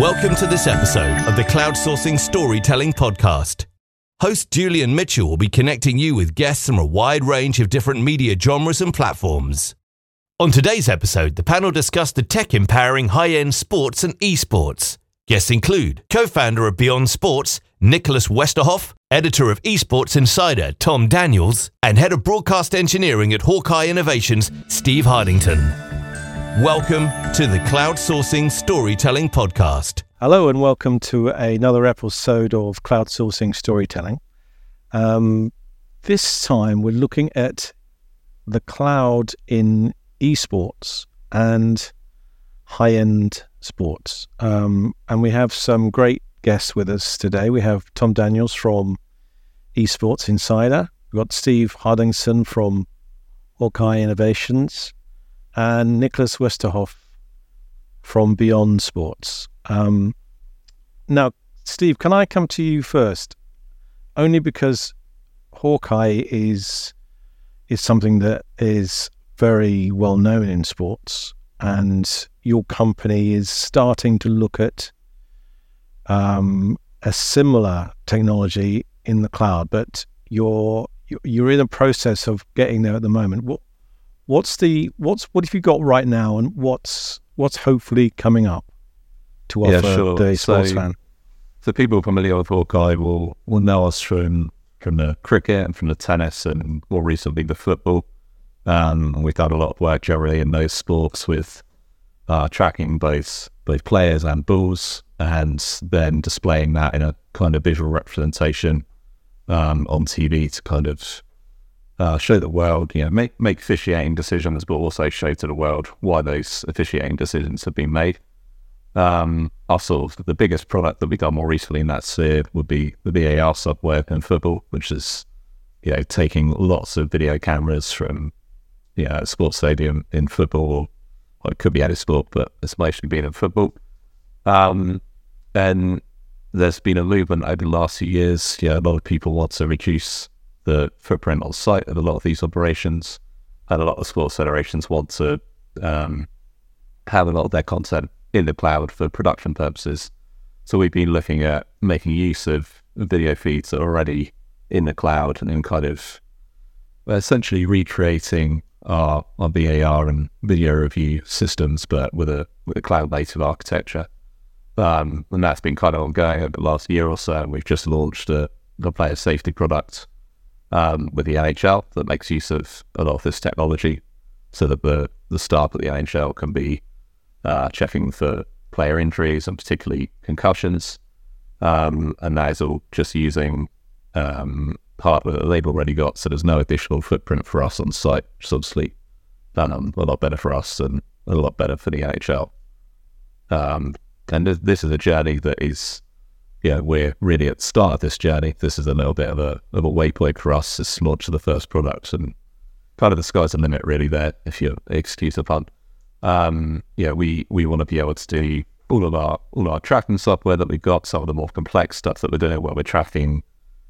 Welcome to this episode of the Cloud Sourcing Storytelling Podcast. Host Julian Mitchell will be connecting you with guests from a wide range of different media genres and platforms. On today's episode, the panel discussed the tech empowering high end sports and esports. Guests include co founder of Beyond Sports, Nicolaas Westerhof, editor of Esports Insider, Tom Daniels, and head of broadcast engineering at Hawkeye Innovations, Steve Hardingson. Welcome to the Cloud Sourcing Storytelling Podcast. Hello, and welcome to another episode of Cloud Sourcing Storytelling. Um, this time, we're looking at the cloud in esports and high end sports. Um, and we have some great guests with us today. We have Tom Daniels from Esports Insider, we've got Steve Hardingson from Hawkeye Innovations and Nicolaas Westerhof from Beyond Sports. Um, now, Steve, can I come to you first? Only because Hawkeye is is something that is very well known in sports, and your company is starting to look at um, a similar technology in the cloud, but you're you're in a process of getting there at the moment. What What's the what's what have you got right now, and what's what's hopefully coming up to offer yeah, sure. the sports so, fan? So people familiar with Hawkeye will will know us from from the cricket and from the tennis and more recently the football. Um, we've done a lot of work generally in those sports with uh, tracking both both players and balls, and then displaying that in a kind of visual representation um, on TV to kind of uh, show the world, you know, make make officiating decisions, but also show to the world why those officiating decisions have been made. Um, our sort of the biggest product that we've done more recently in that sphere would be the VAR software in football, which is you know taking lots of video cameras from you know, a sports stadium in football, or it could be any sport, but it's mostly been in football. Um, and there's been a movement over the last few years. Yeah, a lot of people want to reduce the footprint on site of a lot of these operations. And a lot of sports federations want to um, have a lot of their content in the cloud for production purposes. So we've been looking at making use of video feeds that are already in the cloud and kind of essentially recreating our, our VAR and video review systems, but with a with a cloud native architecture. Um, and that's been kind of ongoing over the last year or so. And we've just launched a, a player safety product um, with the NHL that makes use of a lot of this technology so that the, the staff at the NHL can be uh, checking for player injuries and particularly concussions. Um, and that is all just using um, hardware that they've already got. So there's no additional footprint for us on site, which is obviously um, a lot better for us and a lot better for the NHL. Um, and this is a journey that is yeah, we're really at the start of this journey. This is a little bit of a of a waypoint for us to launch of the first products and kind of the sky's the limit really there, if you excuse the pun. Um, yeah, we we want to be able to do all of our all our tracking software that we've got, some of the more complex stuff that we're doing where we're tracking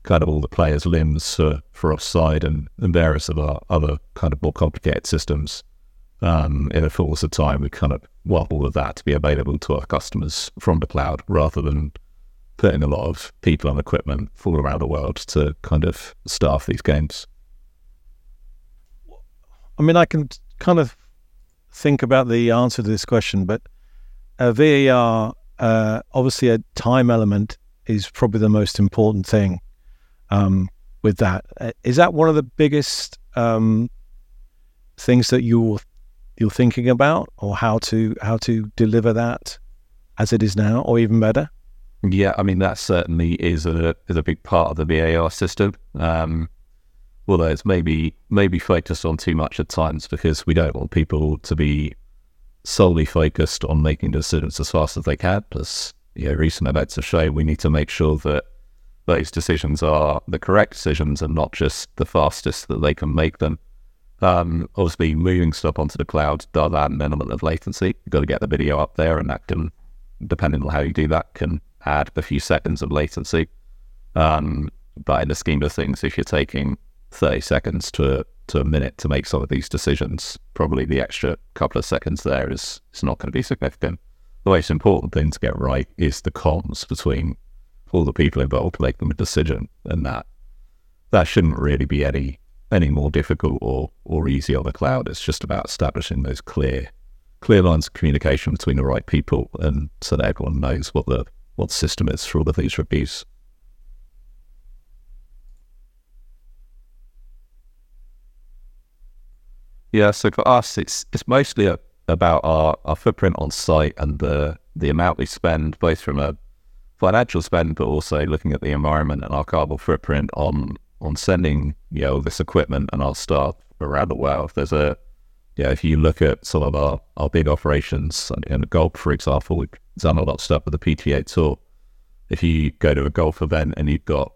kind of all the players' limbs for, for offside and, and various of our other kind of more complicated systems. Um, in the fullness of time, we kind of want all of that to be available to our customers from the cloud rather than putting a lot of people and equipment all around the world to kind of staff these games. I mean, I can kind of think about the answer to this question, but a VAR, uh, obviously, a time element is probably the most important thing um, with that. Uh, that one of the biggest um, things that you're you're thinking about, or how to how to deliver that as it is now, or even better? Yeah, I mean that certainly is a is a big part of the VAR system. Um, although it's maybe maybe focused on too much at times because we don't want people to be solely focused on making decisions as fast as they can. As you know, recent events have shown, we need to make sure that those decisions are the correct decisions and not just the fastest that they can make them. Um, obviously, moving stuff onto the cloud does add an element of latency. You've got to get the video up there, and that can, depending on how you do that, can add a few seconds of latency. Um, but in the scheme of things, if you're taking 30 seconds to, to a minute to make some of these decisions, probably the extra couple of seconds there is, is not going to be significant. the most important thing to get right is the comms between all the people involved to make them a decision, and that that shouldn't really be any any more difficult or or easy on the cloud. It's just about establishing those clear clear lines of communication between the right people, and so that everyone knows what the what the system is for all of these reviews. Yeah, so for us, it's it's mostly a, about our, our footprint on site and the the amount we spend, both from a financial spend, but also looking at the environment and our carbon footprint on on sending you know this equipment and our staff around the world. There's a yeah, if you look at some of our, our big operations in golf, for example, we've done a lot of stuff with the PGA Tour. If you go to a golf event and you've got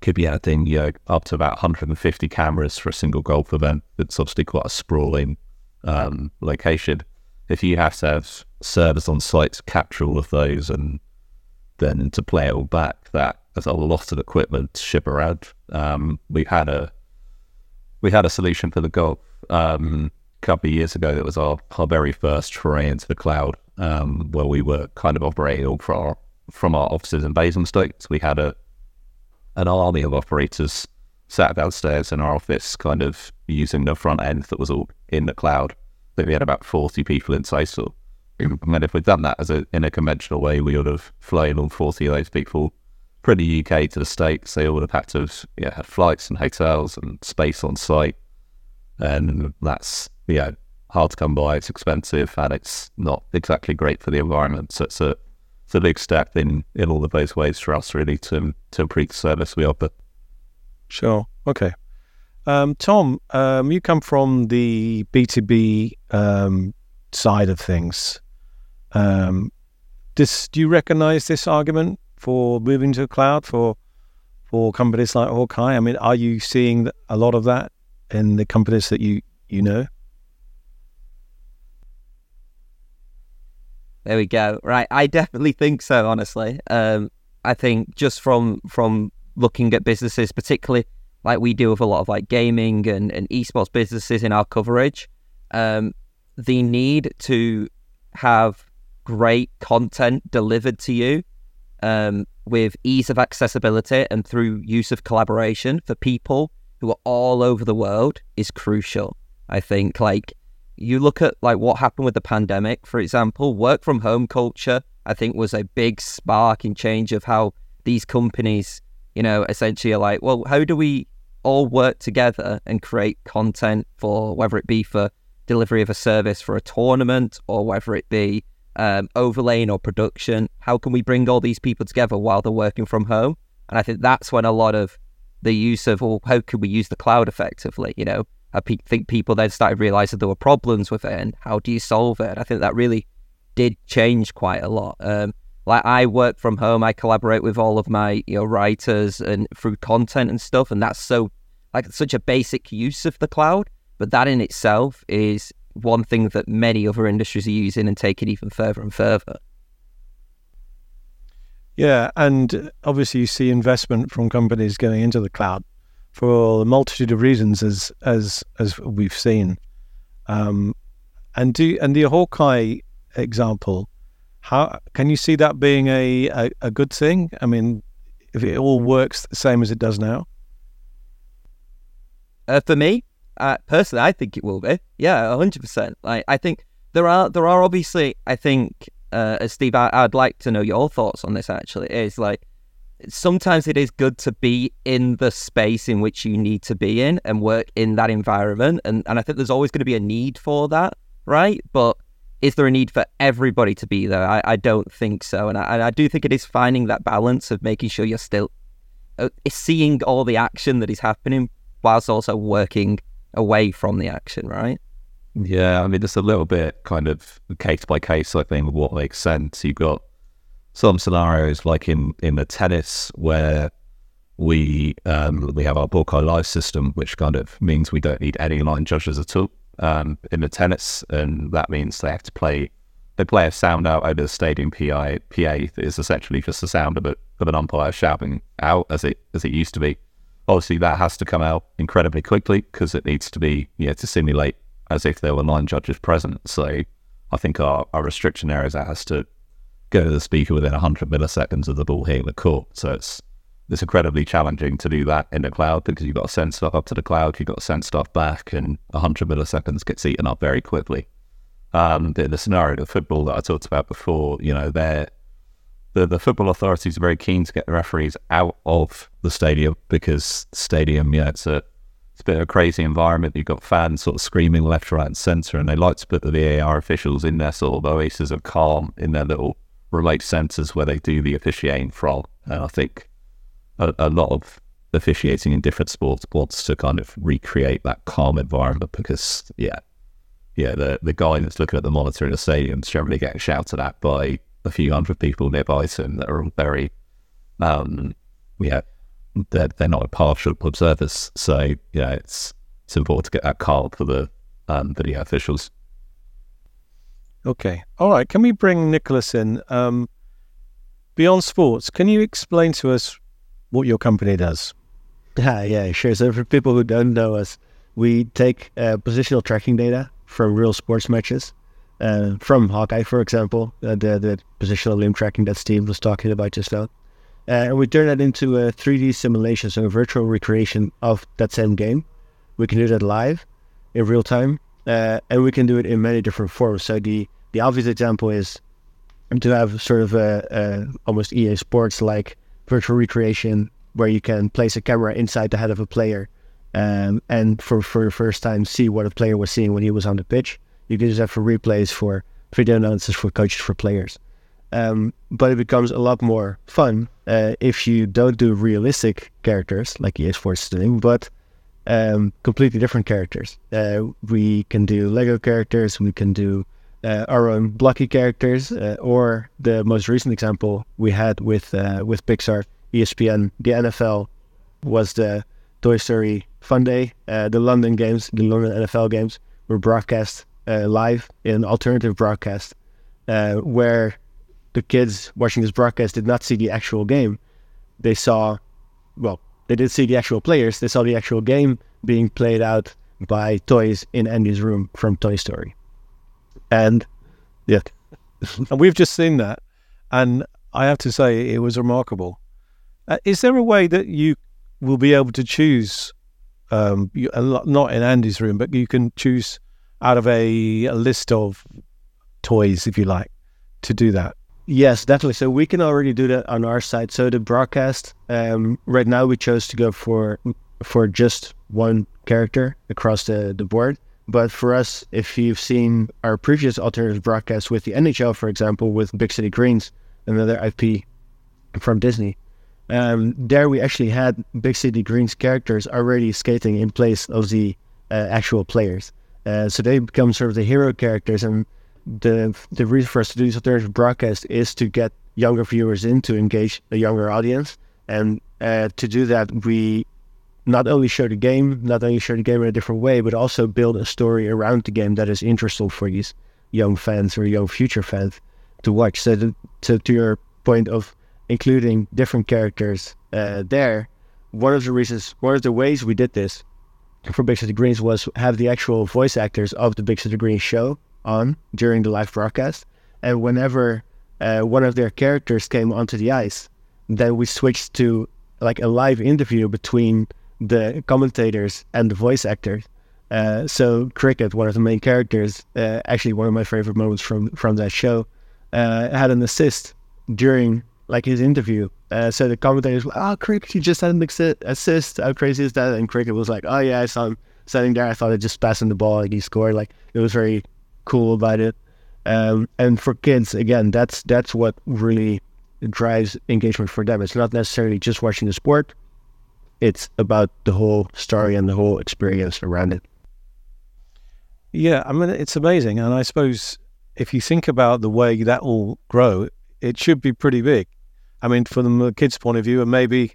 could be adding you know up to about 150 cameras for a single golf event. It's obviously quite a sprawling um, location. If you have to have servers on site to capture all of those and then to play it all back, that is a lot of equipment to ship around. Um, we had a we had a solution for the golf um, a couple of years ago. That was our, our very first foray into the cloud, um, where we were kind of operating from our, from our offices in Basingstoke. So we had a an army of operators sat downstairs in our office, kind of using the front end that was all in the cloud. I we had about 40 people in total. And if we'd done that as a, in a conventional way, we would have flown all 40 of those people from the UK to the States. They all would have had to have yeah, had flights and hotels and space on site. And that's, yeah, hard to come by. It's expensive and it's not exactly great for the environment. So it's a, it's a big step in, in all of those ways for us really to, to improve the service we offer. Sure. Okay. Um, Tom, um, you come from the B2B um, side of things. Um, this, do you recognize this argument for moving to the cloud for for companies like Hawkeye? I mean, are you seeing a lot of that in the companies that you, you know? There we go. Right, I definitely think so. Honestly, um, I think just from from looking at businesses, particularly like we do with a lot of like gaming and, and esports businesses in our coverage, um, the need to have great content delivered to you um, with ease of accessibility and through use of collaboration for people who are all over the world is crucial. I think like you look at like what happened with the pandemic, for example, work from home culture, I think was a big spark in change of how these companies, you know, essentially are like, well, how do we all work together and create content for whether it be for delivery of a service for a tournament or whether it be um, overlaying or production? How can we bring all these people together while they're working from home? And I think that's when a lot of the use of, well, how can we use the cloud effectively? You know, I think people then started realizing there were problems with it and how do you solve it? And I think that really did change quite a lot. Um, like I work from home, I collaborate with all of my you know writers and through content and stuff, and that's so like such a basic use of the cloud. But that in itself is one thing that many other industries are using and taking even further and further. Yeah, and obviously you see investment from companies going into the cloud for a multitude of reasons, as as as we've seen. Um, and do and the Hawkeye example, how can you see that being a, a, a good thing? I mean, if it all works the same as it does now. Uh, for me, uh, personally, I think it will be. Yeah, hundred percent. Like I think there are there are obviously I think uh, as Steve, I, I'd like to know your thoughts on this. Actually, is like sometimes it is good to be in the space in which you need to be in and work in that environment. And, and I think there's always going to be a need for that, right? But is there a need for everybody to be there? I, I don't think so. And I, I do think it is finding that balance of making sure you're still uh, seeing all the action that is happening whilst also working away from the action, right? Yeah, I mean, it's a little bit kind of case by case, I think, what makes sense. You've got some scenarios like in in the tennis where we um, we have our Hawkeye Live system, which kind of means we don't need any line judges at all um, in the tennis, and that means they have to play they play a sound out over the stadium PI, PA that is essentially just the sound of, it, of an umpire shouting out as it as it used to be. Obviously, that has to come out incredibly quickly because it needs to be know, to simulate as if there were nine judges present. So I think our, our restriction there is that has to go to the speaker within 100 milliseconds of the ball hitting the court. So it's it's incredibly challenging to do that in the cloud because you've got to send stuff up to the cloud, you've got to send stuff back, and 100 milliseconds gets eaten up very quickly. Um, the, the scenario of football that I talked about before, you know, they're the, the football authorities are very keen to get the referees out of the stadium because stadium, yeah, it's a it's a bit of a crazy environment. You've got fans sort of screaming left, right, and centre, and they like to put the VAR officials in their sort of oasis of calm in their little remote centres where they do the officiating from. And I think a, a lot of officiating in different sports wants to kind of recreate that calm environment because, yeah, yeah, the the guy that's looking at the monitor in the stadium is generally getting shouted at by a few hundred people nearby to him that are all very, um, yeah, they're, they're not impartial observers. So, yeah, it's it's important to get that calm for the um, video officials. Okay. All right. Can we bring Nicolaas in? Um, beyond sports, can you explain to us what your company does? Yeah, yeah, sure. So for people who don't know us, we take uh, positional tracking data from real sports matches, uh, from Hawkeye, for example, uh, the the positional limb tracking that Steve was talking about just now, uh, and we turn that into a 3D simulation, so a virtual recreation of that same game. We can do that live, in real time, uh, and we can do it in many different forms. So the the obvious example is to have sort of a, a almost EA Sports like virtual recreation where you can place a camera inside the head of a player um, and for, for the first time see what a player was seeing when he was on the pitch. You can use that for replays, for video analysis, for coaches, for players. Um, but it becomes a lot more fun uh, if you don't do realistic characters like EA Sports is doing, but um, completely different characters. Uh, we can do Lego characters, we can do uh, our own blocky characters, uh, or the most recent example we had with uh, with Pixar, ESPN, the NFL was the Toy Story Funday. Uh, the London games, the London NFL games, were broadcast uh, live in alternative broadcast, where the kids watching this broadcast did not see the actual game. They saw, well, they did see the actual players. They saw the actual game being played out by toys in Andy's room from Toy Story. And yeah, and we've just seen that, and I have to say it was remarkable. Uh, is there a way that you will be able to choose, um, you, not in Andy's room, but you can choose out of a, a list of toys, if you like, to do that? Yes, definitely. So we can already do that on our side. So the broadcast, um, right now we chose to go for for just one character across the, the board. But for us, if you've seen our previous alternative broadcasts with the NHL, for example, with Big City Greens, another IP from Disney, um, there we actually had Big City Greens characters already skating in place of the uh, actual players. Uh, so they become sort of the hero characters. And the the reason for us to do this alternative broadcast is to get younger viewers in to engage a younger audience. And uh, to do that, we not only show the game, not only show the game in a different way, but also build a story around the game that is interesting for these young fans or young future fans to watch. So, to, to, to your point of including different characters uh, there, one of the reasons, one of the ways we did this for Big City Greens was have the actual voice actors of the Big City Greens show on during the live broadcast, and whenever uh, one of their characters came onto the ice, then we switched to like a live interview between the commentators and the voice actors. Uh, so Cricket, one of the main characters, uh, actually one of my favorite moments from from that show, uh, had an assist during like his interview. Uh, so the commentators were, "Oh, Cricket, you just had an assist. How crazy is that?" And Cricket was like, "Oh yeah, I saw him standing there. I thought I just him the ball, and he scored. Like it was very cool about it." Um, and for kids, again, that's that's what really drives engagement for them. It's not necessarily just watching the sport, it's about the whole story and the whole experience around it. Yeah, I mean, it's amazing. And I suppose if you think about the way that will grow, it should be pretty big. I mean, from the kids' point of view, and maybe,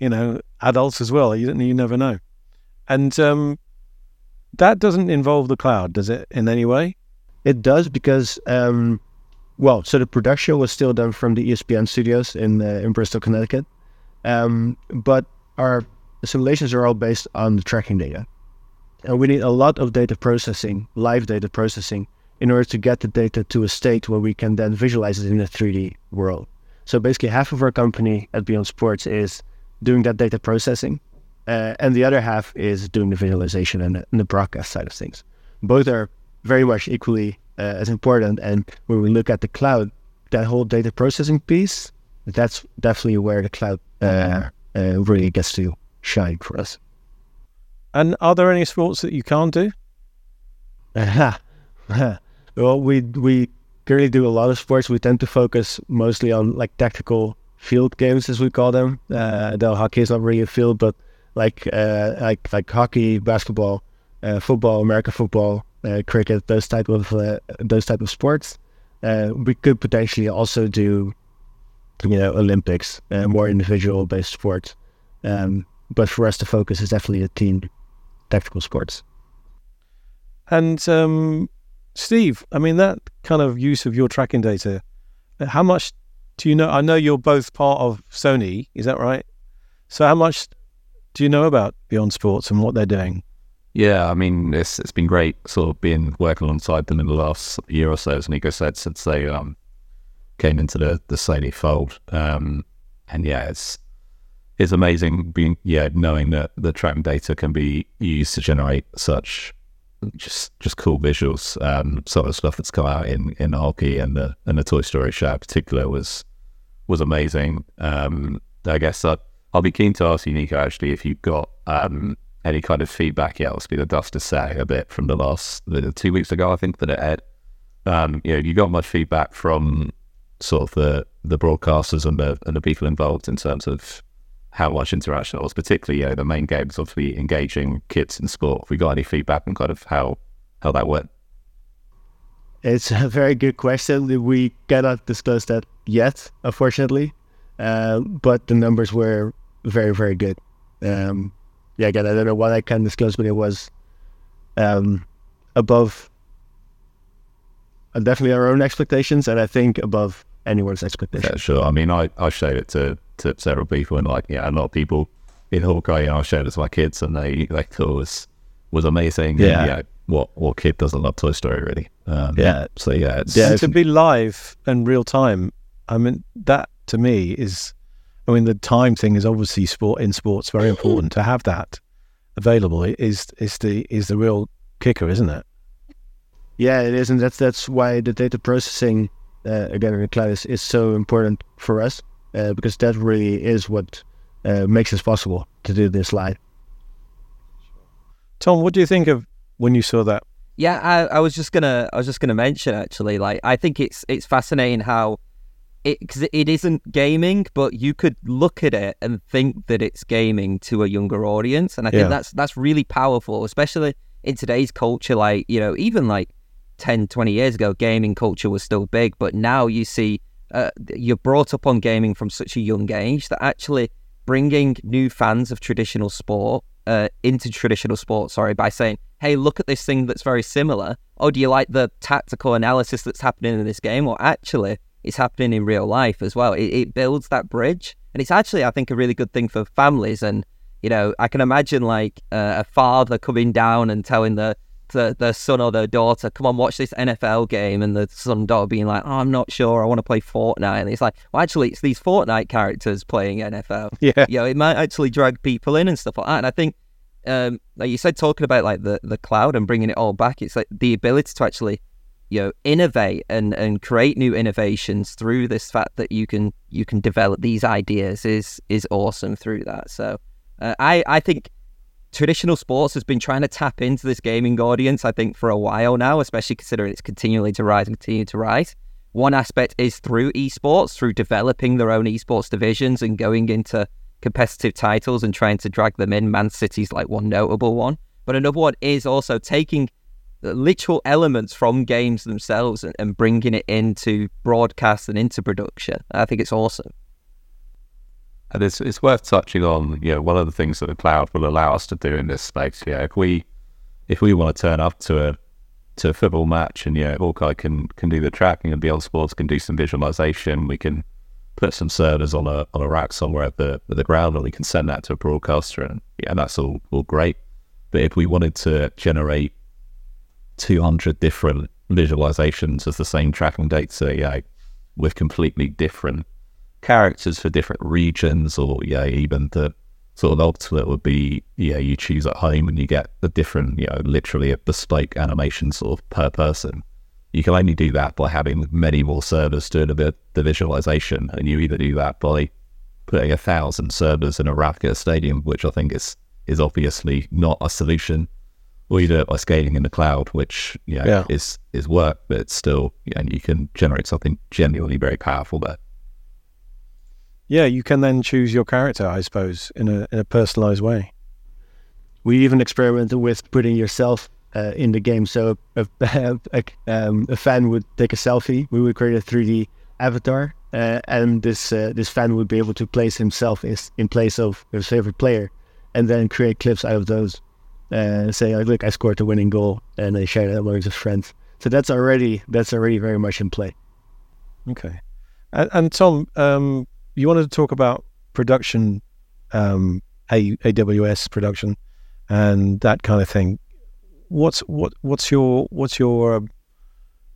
you know, adults as well. You, you never know. And um, that doesn't involve the cloud, does it, in any way? It does because, um, well, so the production was still done from the ESPN studios in uh, in Bristol, Connecticut. Um, but our simulations are all based on the tracking data. And we need a lot of data processing, live data processing, in order to get the data to a state where we can then visualize it in a 3D world. So basically, half of our company at Beyond Sports is doing that data processing, uh, and the other half is doing the visualization and the, and the, broadcast side of things. Both are very much equally uh, as important. And when we look at the cloud, that whole data processing piece, that's definitely where the cloud uh, uh really gets to shine for us. And are there any sports that you can't do? well, we we currently do a lot of sports. We tend to focus mostly on like tactical field games, as we call them. Uh, though hockey is not really a field, but like uh, like like hockey, basketball, uh, football, American football, uh, cricket, those type of uh, those type of sports. Uh, we could potentially also do, you know, Olympics, more individual based sports. Um, but for us, the focus is definitely the team tactical sports. And um, Steve, I mean, that kind of use of your tracking data, how much do you know? I know you're both part of Sony, is that right? So, how much do you know about Beyond Sports and what they're doing? Yeah, I mean, it's it's been great sort of being working alongside them in the last year or so, as Nico said, since they um, came into the the Sony fold. Um, and yeah, it's it's amazing being yeah knowing that the tracking data can be used to generate such just just cool visuals. Um, some of the stuff that's come out in in hockey and the and the Toy Story show in particular was was amazing. Um, I guess I, I'll be keen to ask you, Nico, actually, if you've got um, any kind of feedback yet. Been the dust to say a bit from the last the, two weeks ago, I think that it. Um, you know, you got much feedback from sort of the the broadcasters and the and the people involved in terms of how much interaction it was, particularly you know, the main games obviously engaging kids in sport. Have we got any feedback on kind of how how that went? It's a very good question. We cannot disclose that yet, unfortunately. Uh, but the numbers were very, very good. Um, yeah, again, I don't know what I can disclose, but it was um, above uh, definitely our own expectations, and I think above anyone's expectations. Yeah, sure. I mean, I, I showed it to to several people, and like yeah, a lot of people in Hawkeye, you know, I showed it to my kids, and they they thought it was was amazing. Yeah. And, yeah. What what kid doesn't love Toy Story really? Um, yeah. So yeah, it's, yeah. To be live and real time, I mean that to me is, I mean the time thing is obviously sport in sports very important to have that available. Is is the is the real kicker, isn't it? Yeah, it is, and that's that's why the data processing uh, again in the cloud is, is so important for us uh, because that really is what uh, makes it possible to do this live. Tom, what do you think of when you saw that? Yeah, I, I was just gonna I was just gonna mention actually, like I think it's it's fascinating how it because it, it isn't gaming, but you could look at it and think that it's gaming to a younger audience, and I think yeah. that's that's really powerful, especially in today's culture. Like you know, even like 10, 20 years ago, gaming culture was still big, but now you see uh, you're brought up on gaming from such a young age that actually bringing new fans of traditional sport uh, into traditional sport, sorry, by saying, hey, look at this thing that's very similar. Oh, do you like the tactical analysis that's happening in this game? Or actually, it's happening in real life as well. It, it builds that bridge. And it's actually, I think, a really good thing for families. And, you know, I can imagine like uh, a father coming down and telling the the, the son or the daughter, come on, watch this NFL game, and the son daughter being like, oh, I'm not sure, I want to play Fortnite, and it's like, well, actually, it's these Fortnite characters playing NFL. Yeah, you know, it might actually drag people in and stuff like that. And I think, um, like you said, talking about like the the cloud and bringing it all back, it's like the ability to actually, you know, innovate and and create new innovations through this fact that you can you can develop these ideas is is awesome through that. So. Uh, I, I think traditional sports has been trying to tap into this gaming audience, I think, for a while now, especially considering it's continually to rise and continue to rise. One aspect is through esports, through developing their own esports divisions and going into competitive titles and trying to drag them in. Man City's like one notable one. But another one is also taking literal elements from games themselves and, and bringing it into broadcast and into production. I think it's awesome. And it's, it's worth touching on, you know, one of the things that the cloud will allow us to do in this space. Yeah, if we if we want to turn up to a to a football match and yeah, Hawkeye can can do the tracking and Beyond Sports can do some visualization. We can put some servers on a on a rack somewhere at the at the ground and we can send that to a broadcaster and yeah, that's all all great. But if we wanted to generate two hundred different visualizations of the same tracking data, yeah, with completely different characters for different regions, or yeah, even the sort of ultimate would be yeah, you choose at home and you get the different, you know, literally a bespoke animation sort of per person. You can only do that by having many more servers doing a bit the visualization, and you either do that by putting a thousand servers in a Ravka stadium, which I think is is obviously not a solution, or you do it by scaling in the cloud, which you know, Yeah. is is work, but it's still you, know, you can generate something genuinely very powerful there. Yeah, you can then choose your character, I suppose, in a in a personalized way. We even experimented with putting yourself uh, in the game. So a, a, um, a fan would take a selfie. We would create a 3D avatar, uh, and this uh, this fan would be able to place himself is, in place of his favorite player, and then create clips out of those. Uh, say, like, look, I scored the winning goal, and they share that among his friends. So that's already that's already very much in play. Okay. And, and Tom, um, you wanted to talk about production, um, A- AWS production, and that kind of thing. What's what what's your what's your um,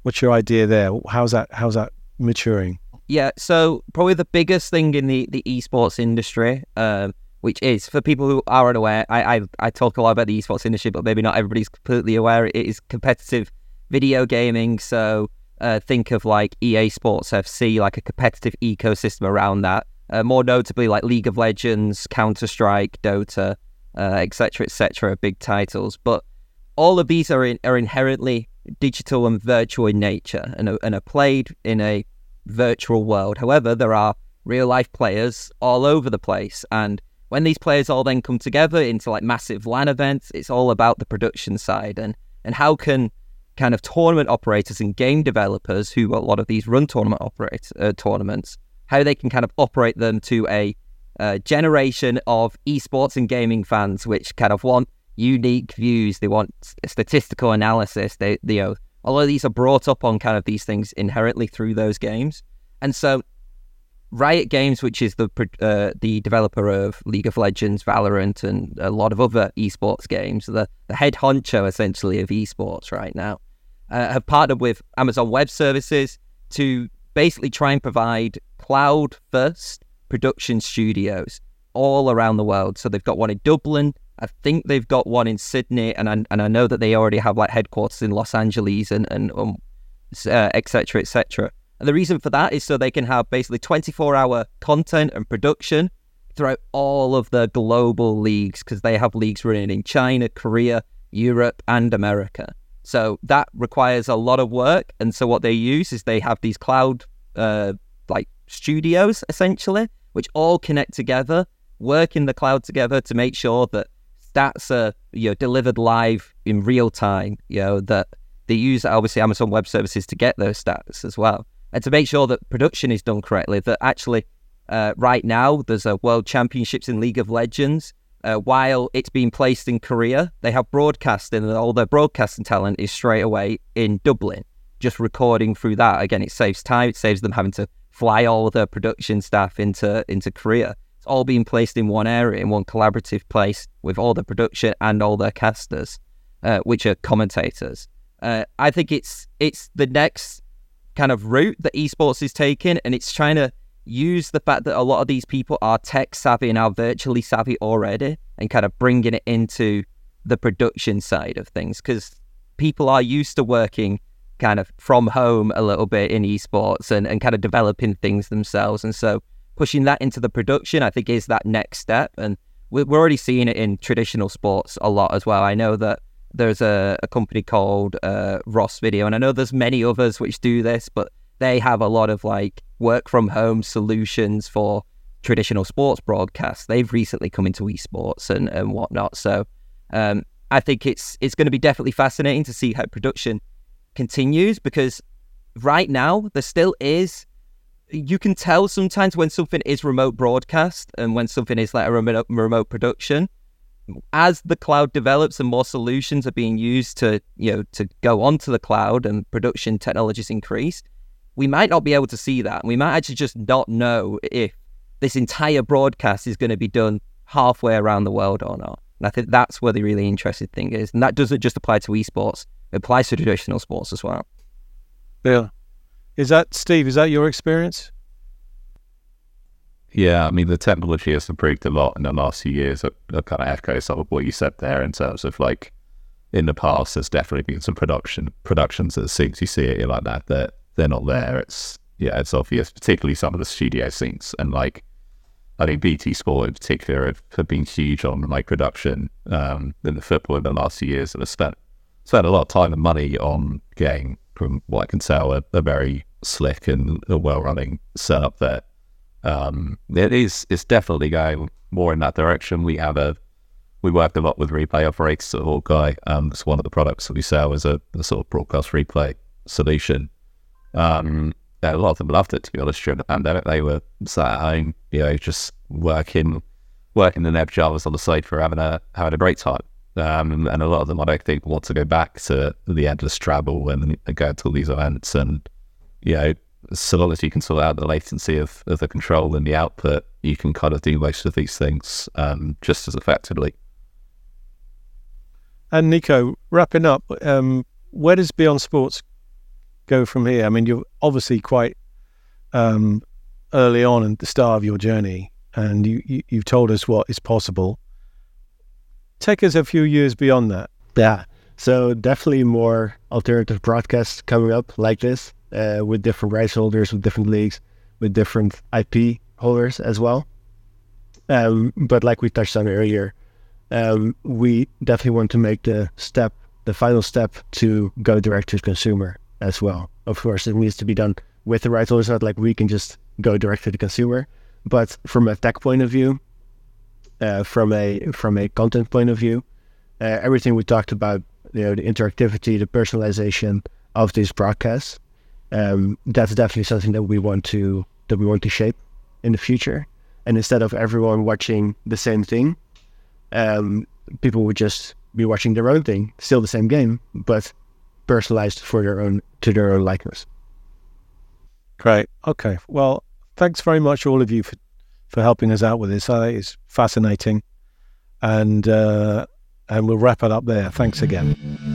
what's your idea there? How's that how's that maturing? Yeah, so probably the biggest thing in the, the esports industry, um, which is for people who are unaware, I, I I talk a lot about the esports industry, but maybe not everybody's completely aware. It is competitive video gaming. So uh, think of like EA Sports FC, like a competitive ecosystem around that. Uh, more notably, like League of Legends, Counter Strike, Dota, etc., uh, etc., big titles. But all of these are in, are inherently digital and virtual in nature, and are, and are played in a virtual world. However, there are real life players all over the place, and when these players all then come together into like massive LAN events, it's all about the production side and and how can kind of tournament operators and game developers, who a lot of these run tournament operate uh, tournaments, how they can kind of operate them to a uh, generation of esports and gaming fans, which kind of want unique views. They want statistical analysis. They, they you know, of these are brought up on kind of these things inherently through those games, and so Riot Games, which is the uh, the developer of League of Legends, Valorant, and a lot of other esports games, the the head honcho essentially of esports right now, uh, have partnered with Amazon Web Services to basically try and provide cloud first production studios all around the world. So they've got one in Dublin. I think they've got one in Sydney, and I, and I know that they already have like headquarters in Los Angeles and and um, uh, et cetera, et cetera. And the reason for that is so they can have basically 24 hour content and production throughout all of the global leagues because they have leagues running in China, Korea, Europe, and America. So that requires a lot of work. And so what they use is they have these cloud uh, like studios essentially, which all connect together, work in the cloud together to make sure that stats are you know delivered live in real time. You know that they use obviously Amazon Web Services to get those stats as well and to make sure that production is done correctly. That actually, uh, right now, there's a World Championships in League of Legends. Uh, while it's being placed in Korea, they have broadcasting, and all their broadcasting talent is straight away in Dublin, just recording through that. Again, it saves time. It saves them having to fly all their production staff into into Korea. It's all being placed in one area, in one collaborative place, with all the production and all their casters, uh, which are commentators. Uh, I think it's it's the next kind of route that esports is taking, and it's trying to use the fact that a lot of these people are tech savvy and are virtually savvy already, and kind of bringing it into the production side of things because people are used to working kind of from home a little bit in esports and, and kind of developing things themselves. And so pushing that into the production, I think, is that next step. And we're already seeing it in traditional sports a lot as well. I know that there's a, a company called uh, Ross Video, and I know there's many others which do this, but they have a lot of like work from home solutions for traditional sports broadcasts. They've recently come into esports and, and whatnot. So um, I think it's it's going to be definitely fascinating to see how production continues because right now there still is you can tell sometimes when something is remote broadcast and when something is like a remote, remote production as the cloud develops and more solutions are being used to you know to go onto the cloud and production technologies increase we might not be able to see that we might actually just not know if this entire broadcast is going to be done halfway around the world or not and i think that's where the really interesting thing is and that doesn't just apply to esports it applies to traditional sports as well Yeah. Is that Steve? Is that your experience? Yeah, I mean the technology has improved a lot in the last few years. I, kind of echo some of what you said there in terms of like in the past, there's definitely been some production productions that seems you see it like that that they're not there. It's yeah, it's obvious, particularly some of the studio scenes and like I think BT Sport in particular have, have been huge on like production um, in the football in the last few years and have spent spent a lot of time and money on getting, from what I can tell, a, a very slick and well running setup there um, it is it's definitely going more in that direction. We have a we work a lot with replay operators at Hawkeye. Um, it's one of the products that we sell as a, a sort of broadcast replay solution. Um, a lot of them loved it. To be honest, during the pandemic, they were sat at home, you know, just working working the Neb Javas on the side for having a having a great time. Um, and a lot of them, I don't think, want to go back to the endless travel and, and go to all these events and you know so long as you can sort out the latency of, of the control and the output, you can kind of do most of these things um, just as effectively. And Nico, wrapping up, um, where does Beyond Sports go from here? I mean, you're obviously quite um, early on at the start of your journey, and you, you, you've told us what is possible. Take us a few years beyond that. Yeah. So definitely more alternative broadcasts coming up like this uh, with different rights holders, with different leagues, with different IP holders as well. Um, but like we touched on earlier, um, we definitely want to make the step, the final step to go direct to consumer as well. Of course, it needs to be done with the rights holders, not like we can just go direct to the consumer. But from a tech point of view, uh, from a from a content point of view, uh, everything we talked about, you know, the interactivity, the personalization of these broadcasts, um, that's definitely something that we want to that we want to shape in the future. And instead of everyone watching the same thing, um, people would just be watching their own thing, still the same game, but personalized for their own to their own likeness. Great. Okay. Well, thanks very much, all of you, for for helping us out with this. I think it's fascinating, and uh, and we'll wrap it up there. Thanks again.